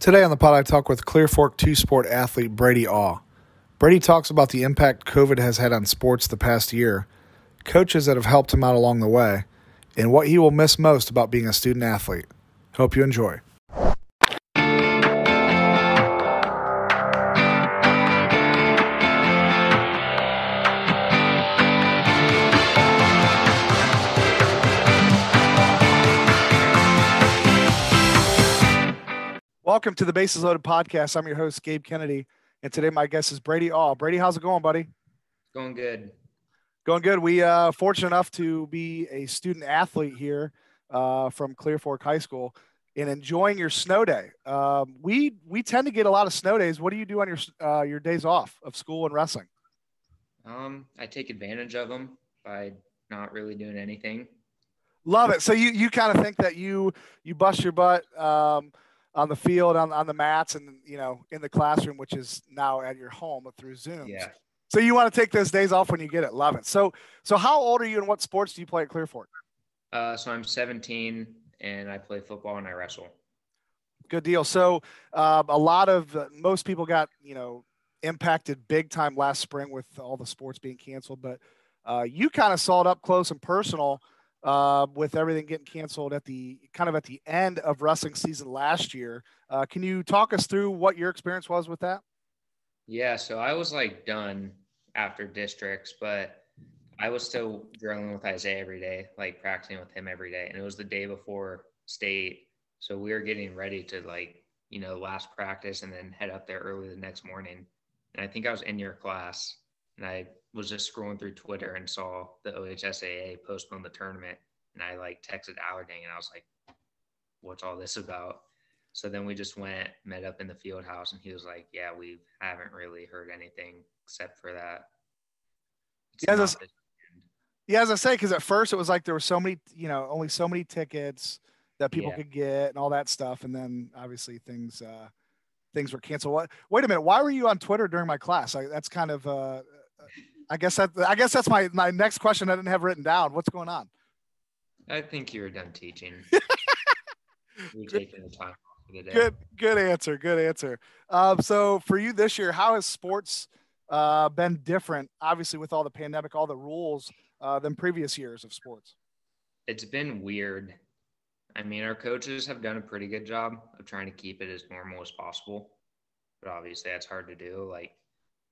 Today on the pod, I talk with Clear Fork two sport athlete Brady Awe. Brady talks about the impact COVID has had on sports the past year, coaches that have helped him out along the way, and what he will miss most about being a student athlete. Hope you enjoy. Welcome to the Bases Loaded podcast. I'm your host, Gabe Kennedy, and today my guest is Brady All. Brady, how's it going, buddy? It's going good. Going good. We uh fortunate enough to be a student athlete here uh, from Clear Fork High School and enjoying your snow day. Um, we we tend to get a lot of snow days. What do you do on your uh, your days off of school and wrestling? Um, I take advantage of them by not really doing anything. Love it. So you you kind of think that you you bust your butt. Um, on the field, on, on the mats, and you know, in the classroom, which is now at your home through Zoom. Yeah. So you want to take those days off when you get it. Love it. So so how old are you and what sports do you play at Clear Fork? Uh, so I'm 17 and I play football and I wrestle. Good deal. So um, a lot of uh, most people got you know impacted big time last spring with all the sports being canceled, but uh, you kind of saw it up close and personal uh, with everything getting canceled at the kind of at the end of wrestling season last year. Uh, can you talk us through what your experience was with that? Yeah, so I was like done after districts, but I was still drilling with Isaiah every day, like practicing with him every day. And it was the day before state. So we were getting ready to like, you know, last practice and then head up there early the next morning. And I think I was in your class and I was just scrolling through Twitter and saw the OHSAA postpone the tournament, and I like texted Allerding and I was like, "What's all this about?" So then we just went, met up in the field house, and he was like, "Yeah, we haven't really heard anything except for that." yeah, as, yeah, as I say, because at first it was like there were so many, you know, only so many tickets that people yeah. could get and all that stuff, and then obviously things uh, things were canceled. What? Wait a minute, why were you on Twitter during my class? I, that's kind of uh, I guess that I guess that's my my next question I didn't have written down. What's going on? I think you're done teaching. you're taking the time for the day. Good, good answer. Good answer. Um, so for you this year, how has sports uh, been different? Obviously, with all the pandemic, all the rules uh, than previous years of sports. It's been weird. I mean, our coaches have done a pretty good job of trying to keep it as normal as possible, but obviously that's hard to do. Like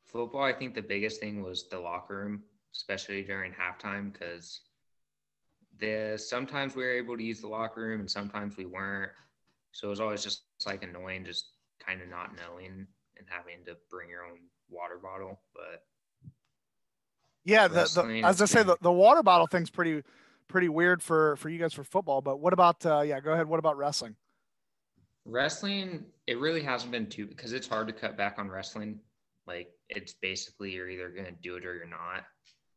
football, I think the biggest thing was the locker room, especially during halftime, because the sometimes we were able to use the locker room and sometimes we weren't. So it was always just like annoying, just kind of not knowing and having to bring your own water bottle. But yeah, the, the, as I say, the, the water bottle thing's pretty pretty weird for for you guys for football. But what about uh, yeah? Go ahead. What about wrestling? Wrestling, it really hasn't been too because it's hard to cut back on wrestling. Like it's basically you're either going to do it or you're not.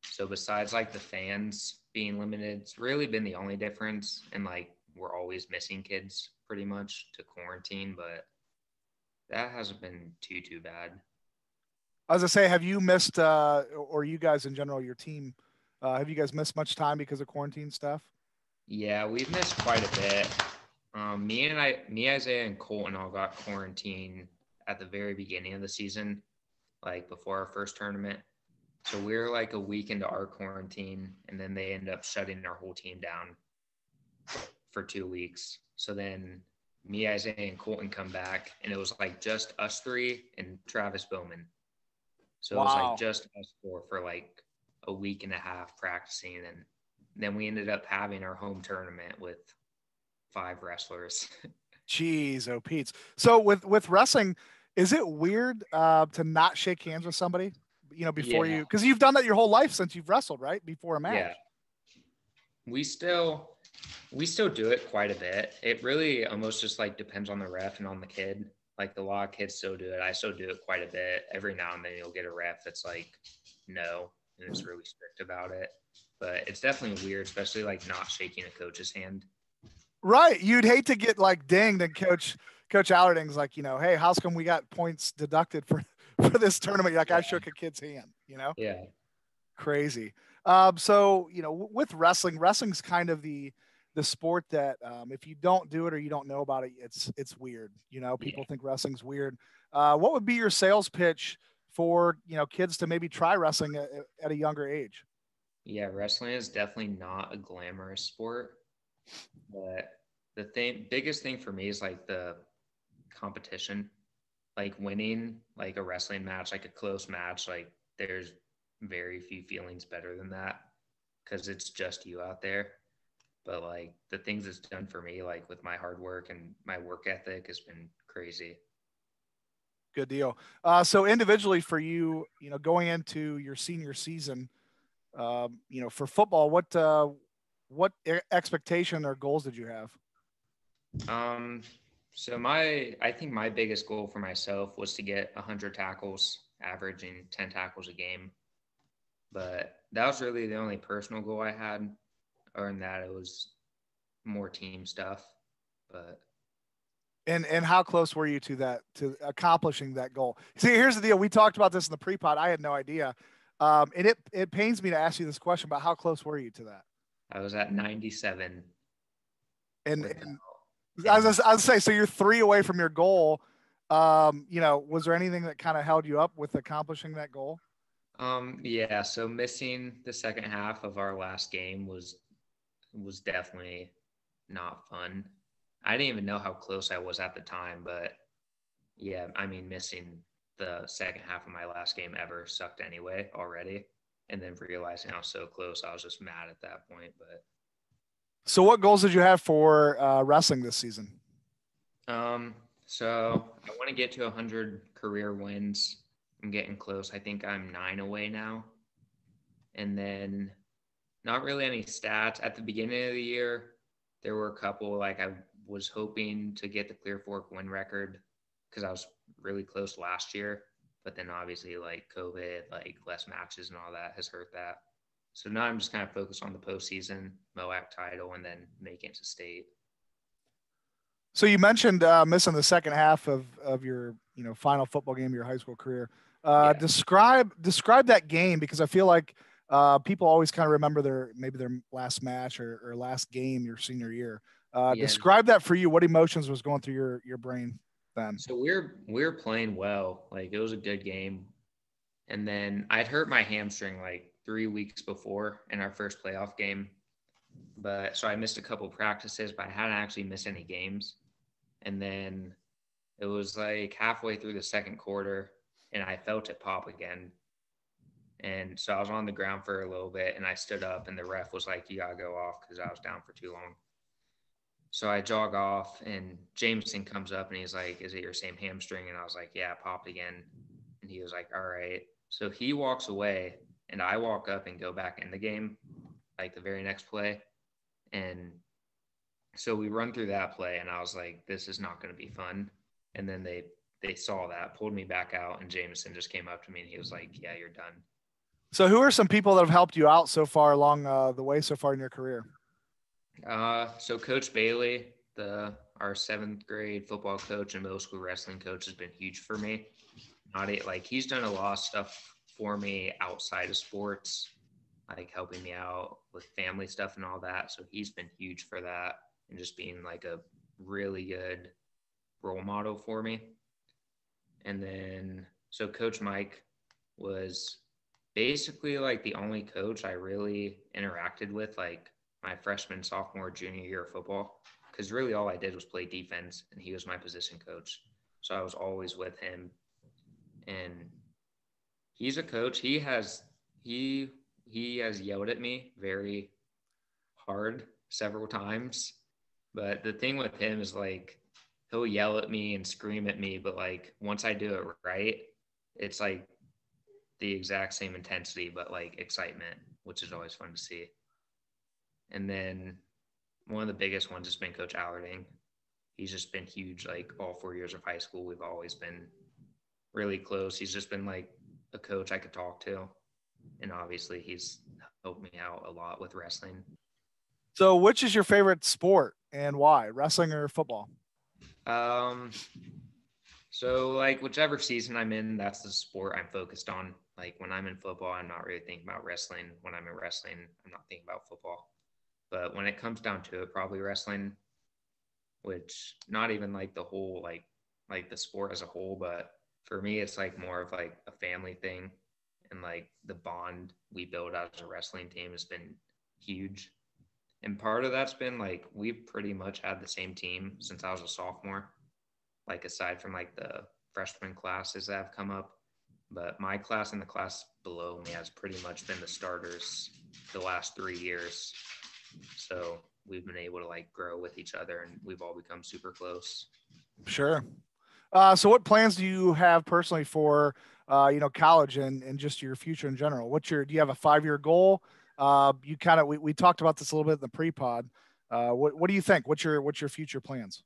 So besides like the fans being limited, it's really been the only difference. And like we're always missing kids pretty much to quarantine, but that hasn't been too too bad. As I say, have you missed, uh, or you guys in general, your team, uh, have you guys missed much time because of quarantine stuff? Yeah, we've missed quite a bit. Um, me and I, me, Isaiah, and Colton all got quarantined at the very beginning of the season like before our first tournament. So we are like a week into our quarantine, and then they end up shutting our whole team down for two weeks. So then me, Isaiah, and Colton come back, and it was like just us three and Travis Bowman. So wow. it was like just us four for like a week and a half practicing, and then we ended up having our home tournament with five wrestlers. Jeez, oh Pete's. So with with wrestling, is it weird uh, to not shake hands with somebody? You know, before yeah. you because you've done that your whole life since you've wrestled, right? Before a match. Yeah. We still we still do it quite a bit. It really almost just like depends on the ref and on the kid. Like the law kids still do it. I still do it quite a bit. Every now and then you'll get a ref that's like no and it's really strict about it. But it's definitely weird, especially like not shaking a coach's hand. Right. You'd hate to get like dinged and coach Coach Allerding's like, you know, hey, how's come we got points deducted for for this tournament? Like, I shook a kid's hand, you know? Yeah. Crazy. Um, so you know, with wrestling, wrestling's kind of the the sport that um, if you don't do it or you don't know about it, it's it's weird. You know, people yeah. think wrestling's weird. Uh, what would be your sales pitch for you know kids to maybe try wrestling at, at a younger age? Yeah, wrestling is definitely not a glamorous sport, but the thing biggest thing for me is like the competition like winning like a wrestling match like a close match like there's very few feelings better than that because it's just you out there. But like the things it's done for me like with my hard work and my work ethic has been crazy. Good deal. Uh, so individually for you you know going into your senior season um, you know for football what uh, what expectation or goals did you have? Um, so my, I think my biggest goal for myself was to get 100 tackles, averaging 10 tackles a game. But that was really the only personal goal I had. Other than that, it was more team stuff. But and and how close were you to that to accomplishing that goal? See, here's the deal. We talked about this in the pre-pod. I had no idea, um, and it it pains me to ask you this question. But how close were you to that? I was at 97. And, and I I was say, so you're three away from your goal. Um, you know, was there anything that kind of held you up with accomplishing that goal? Um, yeah. So missing the second half of our last game was was definitely not fun. I didn't even know how close I was at the time, but yeah, I mean, missing the second half of my last game ever sucked anyway already. And then realizing I was so close, I was just mad at that point. But so, what goals did you have for uh, wrestling this season? Um, so I want to get to 100 career wins. I'm getting close. I think I'm nine away now. And then, not really any stats at the beginning of the year. There were a couple like I was hoping to get the Clear Fork win record because I was really close last year. But then obviously like COVID, like less matches and all that has hurt that. So now I'm just kind of focused on the postseason, MOAC title, and then making it to state. So you mentioned uh, missing the second half of, of your you know final football game of your high school career. Uh, yeah. Describe describe that game because I feel like uh, people always kind of remember their maybe their last match or, or last game your senior year. Uh, yeah. Describe that for you. What emotions was going through your your brain then? So we're we're playing well. Like it was a good game, and then I'd hurt my hamstring like three weeks before in our first playoff game. But so I missed a couple practices, but I hadn't actually missed any games. And then it was like halfway through the second quarter and I felt it pop again. And so I was on the ground for a little bit and I stood up and the ref was like, You gotta go off because I was down for too long. So I jog off and Jameson comes up and he's like, Is it your same hamstring? And I was like, Yeah, popped again. And he was like, All right. So he walks away and I walk up and go back in the game, like the very next play. And so we run through that play, and I was like, this is not going to be fun. And then they they saw that, pulled me back out, and Jameson just came up to me and he was like, yeah, you're done. So who are some people that have helped you out so far along uh, the way so far in your career? Uh, so Coach Bailey, the our seventh grade football coach and middle school wrestling coach, has been huge for me. Not it, like he's done a lot of stuff for me outside of sports, like helping me out with family stuff and all that. So he's been huge for that and just being like a really good role model for me. And then, so Coach Mike was basically like the only coach I really interacted with, like my freshman, sophomore, junior year of football. Because really all I did was play defense and he was my position coach. So I was always with him. And he's a coach. He has he he has yelled at me very hard several times. But the thing with him is like he'll yell at me and scream at me, but like once I do it right, it's like the exact same intensity, but like excitement, which is always fun to see. And then one of the biggest ones has been Coach Allerding. He's just been huge, like all four years of high school. We've always been really close. He's just been like a coach I could talk to. And obviously, he's helped me out a lot with wrestling. So, which is your favorite sport and why? Wrestling or football? Um, so like whichever season I'm in, that's the sport I'm focused on. Like when I'm in football, I'm not really thinking about wrestling. When I'm in wrestling, I'm not thinking about football. But when it comes down to it, probably wrestling, which not even like the whole like like the sport as a whole, but for me it's like more of like a family thing and like the bond we build as a wrestling team has been huge. And part of that's been like we've pretty much had the same team since I was a sophomore. Like aside from like the freshman classes that have come up, but my class and the class below me has pretty much been the starters the last three years. So we've been able to like grow with each other and we've all become super close. Sure. Uh, so what plans do you have personally for uh, you know college and, and just your future in general? What's your do you have a five year goal? Uh, you kind of we, we talked about this a little bit in the pre pod. Uh, what what do you think? What's your what's your future plans?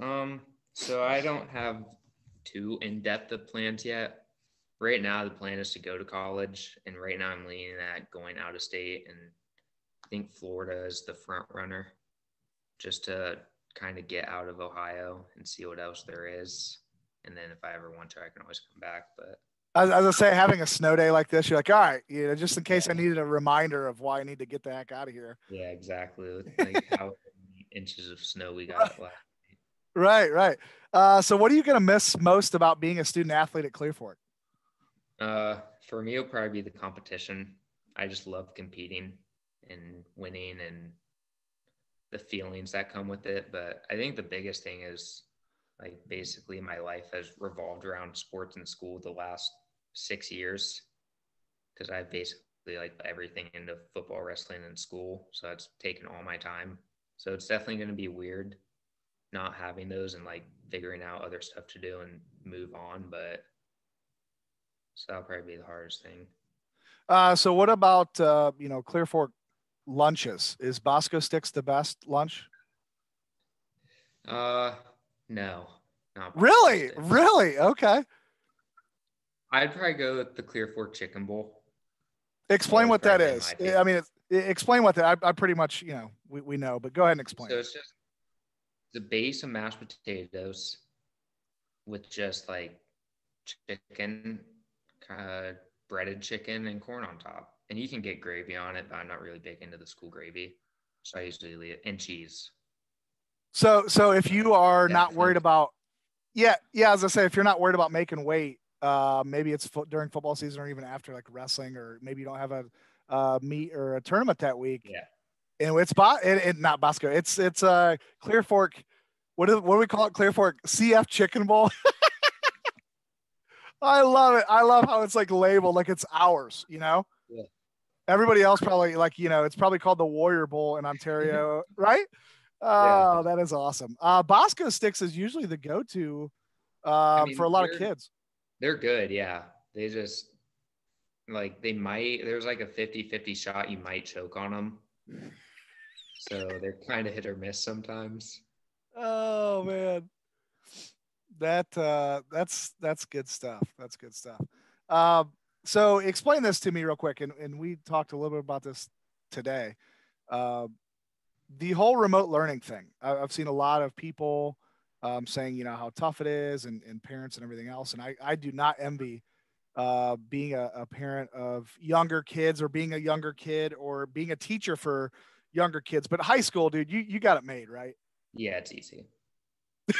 Um, so I don't have too in depth of plans yet. Right now, the plan is to go to college, and right now I'm leaning at going out of state, and I think Florida is the front runner, just to kind of get out of Ohio and see what else there is. And then if I ever want to, I can always come back. But as, as I say, having a snow day like this, you're like, all right, you know, just in case I needed a reminder of why I need to get the heck out of here. Yeah, exactly. Like how inches of snow we got last Right, right. Uh, so, what are you going to miss most about being a student athlete at Clear Fork? Uh, for me, it'll probably be the competition. I just love competing and winning and the feelings that come with it. But I think the biggest thing is like basically my life has revolved around sports and school the last six years because I've basically like everything into football, wrestling, and school. So it's taken all my time. So it's definitely going to be weird not having those and like figuring out other stuff to do and move on. But so that'll probably be the hardest thing. Uh, so what about uh, you know Clear Fork lunches? Is Bosco Sticks the best lunch? Uh, no, not really, Sticks. really. Okay. I'd probably go with the Clear Fork Chicken Bowl. Explain what that is. I mean, explain what that. I, I, pretty much, you know, we, we know, but go ahead and explain. So it's just the base of mashed potatoes with just like chicken, uh, breaded chicken, and corn on top. And you can get gravy on it, but I'm not really big into the school gravy, so I usually leave it and cheese. So, so if you are not worried about, yeah, yeah, as I say, if you're not worried about making weight, uh, maybe it's fo- during football season or even after, like wrestling, or maybe you don't have a uh, meet or a tournament that week. Yeah and it's Bo- it, it, not Bosco. It's it's uh Clear Fork. What do what do we call it? Clear Fork CF Chicken Bowl. I love it. I love how it's like labeled like it's ours. You know. Everybody else probably like you know it's probably called the Warrior Bowl in Ontario, right? Oh, yeah. that is awesome. Uh, Bosco sticks is usually the go-to uh, I mean, for a lot of kids. They're good, yeah. They just like they might. There's like a 50-50 shot you might choke on them so they're kind of hit or miss sometimes. Oh man, that uh, that's that's good stuff. That's good stuff. Um, so explain this to me real quick, and, and we talked a little bit about this today. Uh, the whole remote learning thing. I, have seen a lot of people um, saying, you know, how tough it is, and, and parents and everything else. And I, I do not envy uh, being a, a parent of younger kids, or being a younger kid, or being a teacher for younger kids. But high school, dude, you you got it made, right? Yeah, it's easy.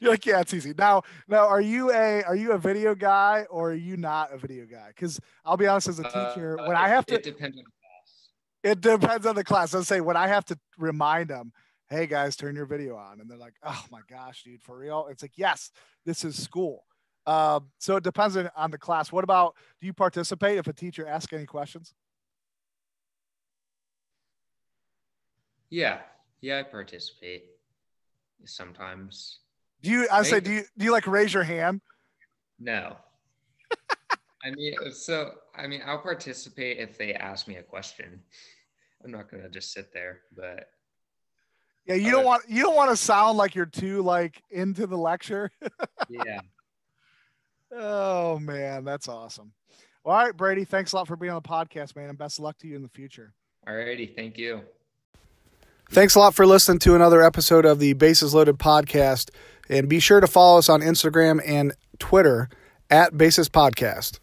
You're like, yeah, it's easy. Now, now, are you a are you a video guy or are you not a video guy? Because I'll be honest, as a uh, teacher, uh, when I have to, it depends on the class. It depends on the class. I'll say when I have to remind them, hey guys, turn your video on, and they're like, oh my gosh, dude, for real? It's like, yes, this is school. Uh, so it depends on, on the class. What about? Do you participate if a teacher asks any questions? Yeah, yeah, I participate sometimes. Do you? I say, do you? Do you like raise your hand? No. I mean, so I mean, I'll participate if they ask me a question. I'm not gonna just sit there, but yeah, you uh, don't want you don't want to sound like you're too like into the lecture. yeah. Oh man, that's awesome. All right, Brady, thanks a lot for being on the podcast, man, and best of luck to you in the future. All righty, thank you. Thanks a lot for listening to another episode of the Bases Loaded podcast. And be sure to follow us on Instagram and Twitter at Bases Podcast.